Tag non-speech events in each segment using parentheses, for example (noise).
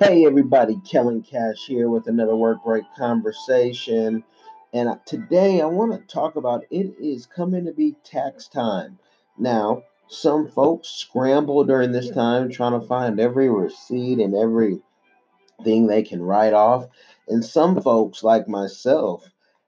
Hey everybody, Kellen Cash here with another work break conversation. And today I want to talk about it is coming to be tax time. Now, some folks scramble during this time trying to find every receipt and everything they can write off. And some folks, like myself,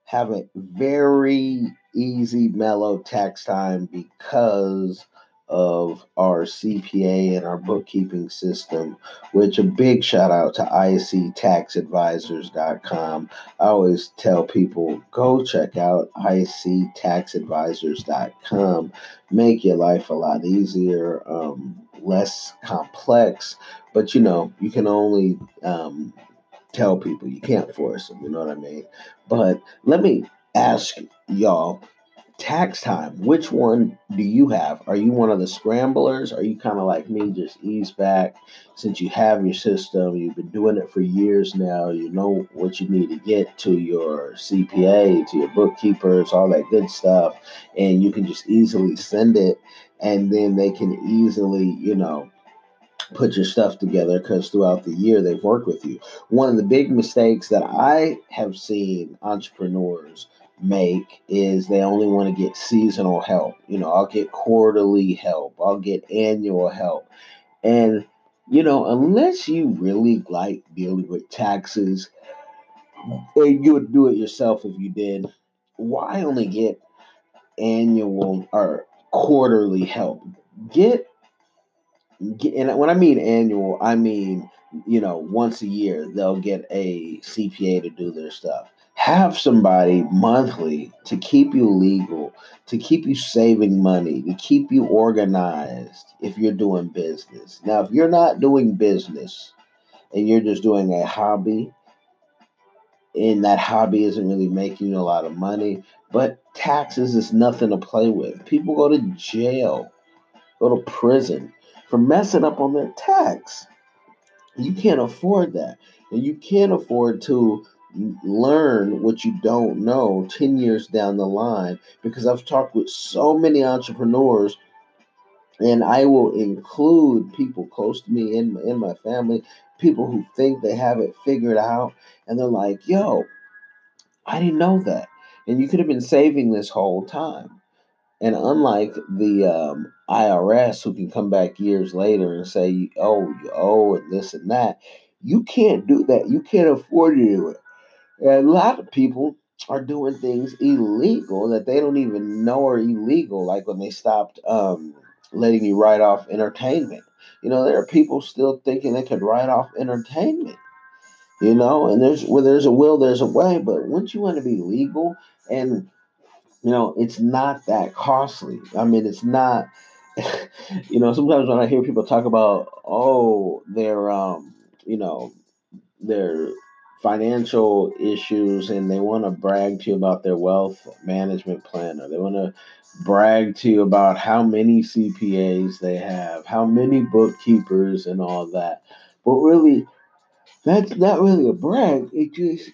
have a very easy, mellow tax time because of our CPA and our bookkeeping system, which a big shout out to ictaxadvisors.com. I always tell people go check out ictaxadvisors.com. Make your life a lot easier, um, less complex, but you know, you can only um, tell people, you can't force them, you know what I mean? But let me ask y'all tax time, which one do you have? Are you one of the scramblers? Are you kind of like me, just ease back since you have your system? You've been doing it for years now. You know what you need to get to your CPA, to your bookkeepers, all that good stuff, and you can just easily send it, and then they can easily, you know, put your stuff together because throughout the year they've worked with you. One of the big mistakes that I have seen entrepreneurs make is they only want to get seasonal help. You know, I'll get quarterly help, I'll get annual help. And, you know, unless you really like dealing with taxes, and you would do it yourself if you did, why only get annual or quarterly help? Get get and when I mean annual, I mean, you know, once a year they'll get a CPA to do their stuff. Have somebody monthly to keep you legal, to keep you saving money, to keep you organized if you're doing business. Now, if you're not doing business and you're just doing a hobby, and that hobby isn't really making you a lot of money, but taxes is nothing to play with. People go to jail, go to prison for messing up on their tax. You can't afford that. And you can't afford to learn what you don't know 10 years down the line because I've talked with so many entrepreneurs and I will include people close to me in, in my family, people who think they have it figured out, and they're like, yo, I didn't know that. And you could have been saving this whole time. And unlike the um, IRS, who can come back years later and say, oh, you owe and this and that, you can't do that. You can't afford to do it. A lot of people are doing things illegal that they don't even know are illegal, like when they stopped um, letting you write off entertainment. You know, there are people still thinking they could write off entertainment. You know, and there's where there's a will, there's a way. But once you want to be legal and you know, it's not that costly. I mean, it's not. (laughs) you know, sometimes when I hear people talk about, oh, their, um, you know, their financial issues, and they want to brag to you about their wealth management plan, or they want to brag to you about how many CPAs they have, how many bookkeepers, and all that. But really, that's not really a brag. It just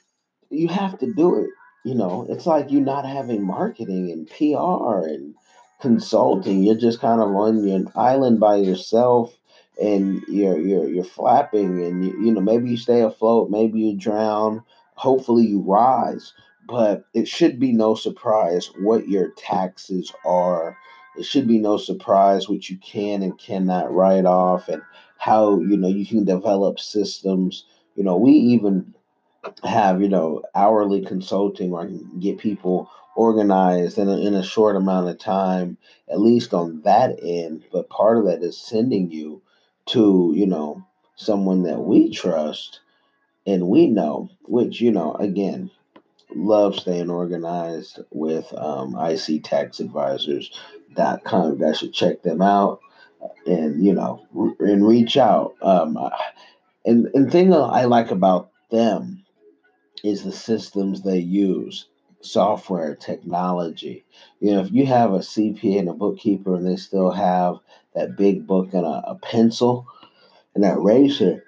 you have to do it. You know, it's like you're not having marketing and PR and consulting. You're just kind of on your island by yourself and you're you're you're flapping and you, you know maybe you stay afloat, maybe you drown, hopefully you rise, but it should be no surprise what your taxes are. It should be no surprise what you can and cannot write off and how you know you can develop systems. You know, we even have you know hourly consulting where can get people organized in a, in a short amount of time, at least on that end. But part of that is sending you to you know someone that we trust and we know, which you know again love staying organized with um, ictaxadvisors.com. You guys should check them out and you know and reach out. Um, and and thing I like about them is the systems they use, software, technology. You know, if you have a CPA and a bookkeeper and they still have that big book and a, a pencil and that razor,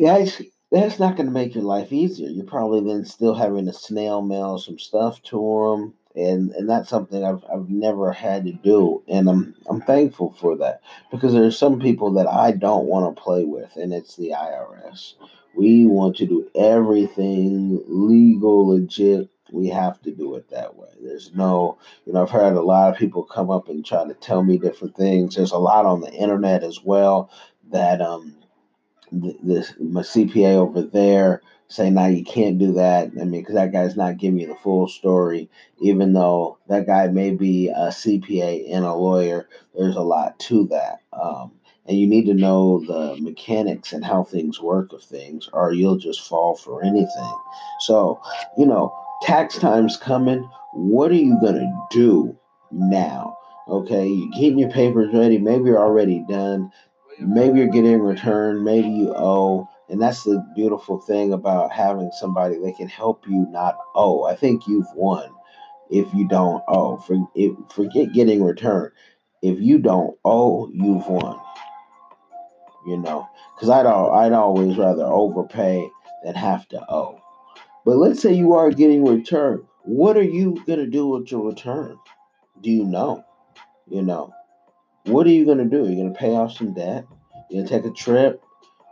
that's, that's not going to make your life easier. You're probably then still having to snail mail some stuff to them and and that's something I've I've never had to do, and I'm I'm thankful for that because there's some people that I don't want to play with, and it's the IRS. We want to do everything legal, legit. We have to do it that way. There's no, you know, I've heard a lot of people come up and try to tell me different things. There's a lot on the internet as well that um this my CPA over there say now you can't do that. I mean, because that guy's not giving you the full story, even though that guy may be a CPA and a lawyer. There's a lot to that, um, and you need to know the mechanics and how things work of things, or you'll just fall for anything. So, you know, tax time's coming. What are you gonna do now? Okay, you're getting your papers ready. Maybe you're already done maybe you're getting a return, maybe you owe. And that's the beautiful thing about having somebody that can help you not owe. I think you've won if you don't owe. For, if, forget getting return. If you don't owe, you've won. You know, because I'd, I'd always rather overpay than have to owe. But let's say you are getting return. What are you going to do with your return? Do you know? You know, what are you going to do? You're going to pay off some debt? You're going to take a trip?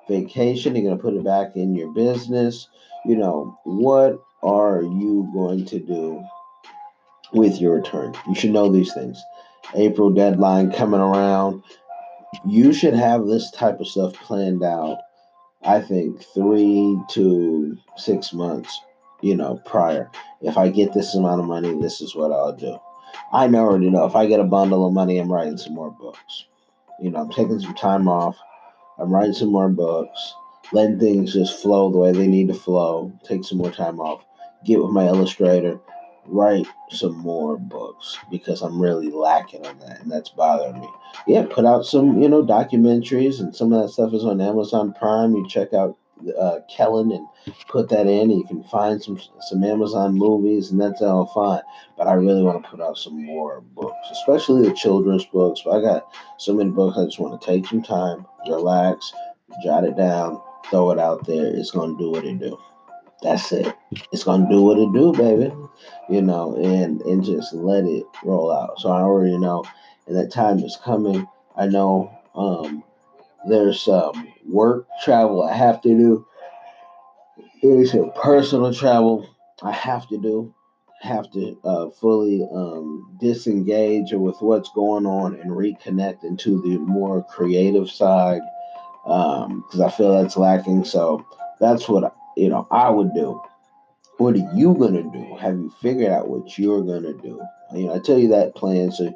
Vacation, you're going to put it back in your business. You know, what are you going to do with your return? You should know these things. April deadline coming around. You should have this type of stuff planned out, I think, three to six months, you know, prior. If I get this amount of money, this is what I'll do. I already know if I get a bundle of money, I'm writing some more books. You know, I'm taking some time off I'm writing some more books, letting things just flow the way they need to flow, take some more time off, get with my illustrator, write some more books because I'm really lacking on that and that's bothering me. Yeah, put out some, you know, documentaries and some of that stuff is on Amazon Prime. You check out uh, Kellen and put that in. You can find some some Amazon movies, and that's all fine. But I really want to put out some more books, especially the children's books. But I got so many books. I just want to take some time, relax, jot it down, throw it out there. It's gonna do what it do. That's it. It's gonna do what it do, baby. You know, and and just let it roll out. So I already know, and that time is coming. I know. Um, there's some work travel I have to do. There's some personal travel I have to do. Have to uh, fully um, disengage with what's going on and reconnect into the more creative side because um, I feel that's lacking. So that's what you know I would do. What are you gonna do? Have you figured out what you're gonna do? You know, I tell you that plan, so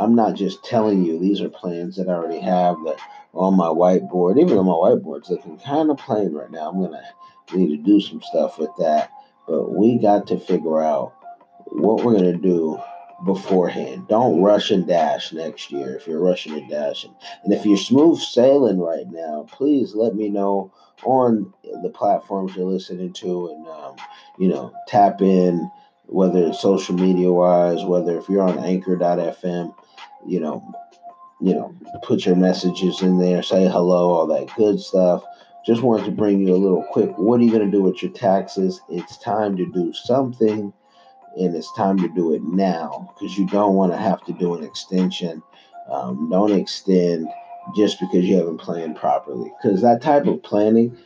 I'm not just telling you these are plans that I already have that on my whiteboard. Even on my whiteboard's looking kind of plain right now. I'm gonna need to do some stuff with that. But we got to figure out what we're gonna do beforehand. Don't rush and dash next year if you're rushing and dashing. And if you're smooth sailing right now, please let me know on the platforms you're listening to and um, you know tap in whether it's social media wise whether if you're on anchor.fm you know you know put your messages in there say hello all that good stuff just wanted to bring you a little quick what are you going to do with your taxes it's time to do something and it's time to do it now because you don't want to have to do an extension. Um, don't extend just because you haven't planned properly because that type of planning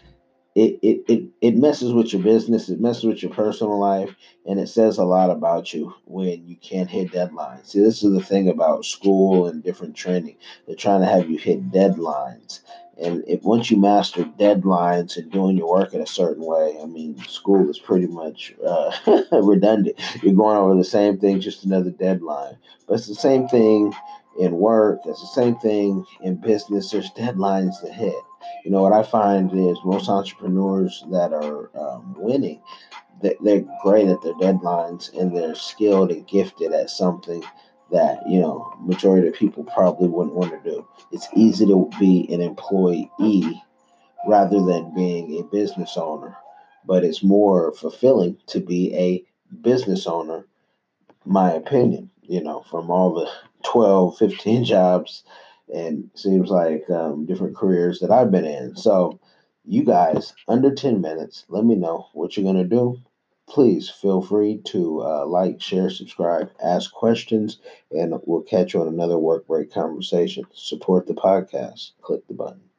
it, it, it, it messes with your business, it messes with your personal life, and it says a lot about you when you can't hit deadlines. See, this is the thing about school and different training. They're trying to have you hit deadlines. And if once you master deadlines and doing your work in a certain way, I mean, school is pretty much uh, (laughs) redundant. You're going over the same thing, just another deadline. But it's the same thing in work. It's the same thing in business. There's deadlines to hit. You know what I find is most entrepreneurs that are um, winning, they're great at their deadlines and they're skilled and gifted at something that you know majority of people probably wouldn't want to do. It's easy to be an employee rather than being a business owner, but it's more fulfilling to be a business owner, my opinion. You know, from all the 12, 15 jobs and seems like um, different careers that I've been in. So, you guys, under 10 minutes, let me know what you're going to do please feel free to uh, like, share, subscribe, ask questions, and we'll catch you on another work break conversation. Support the podcast. Click the button.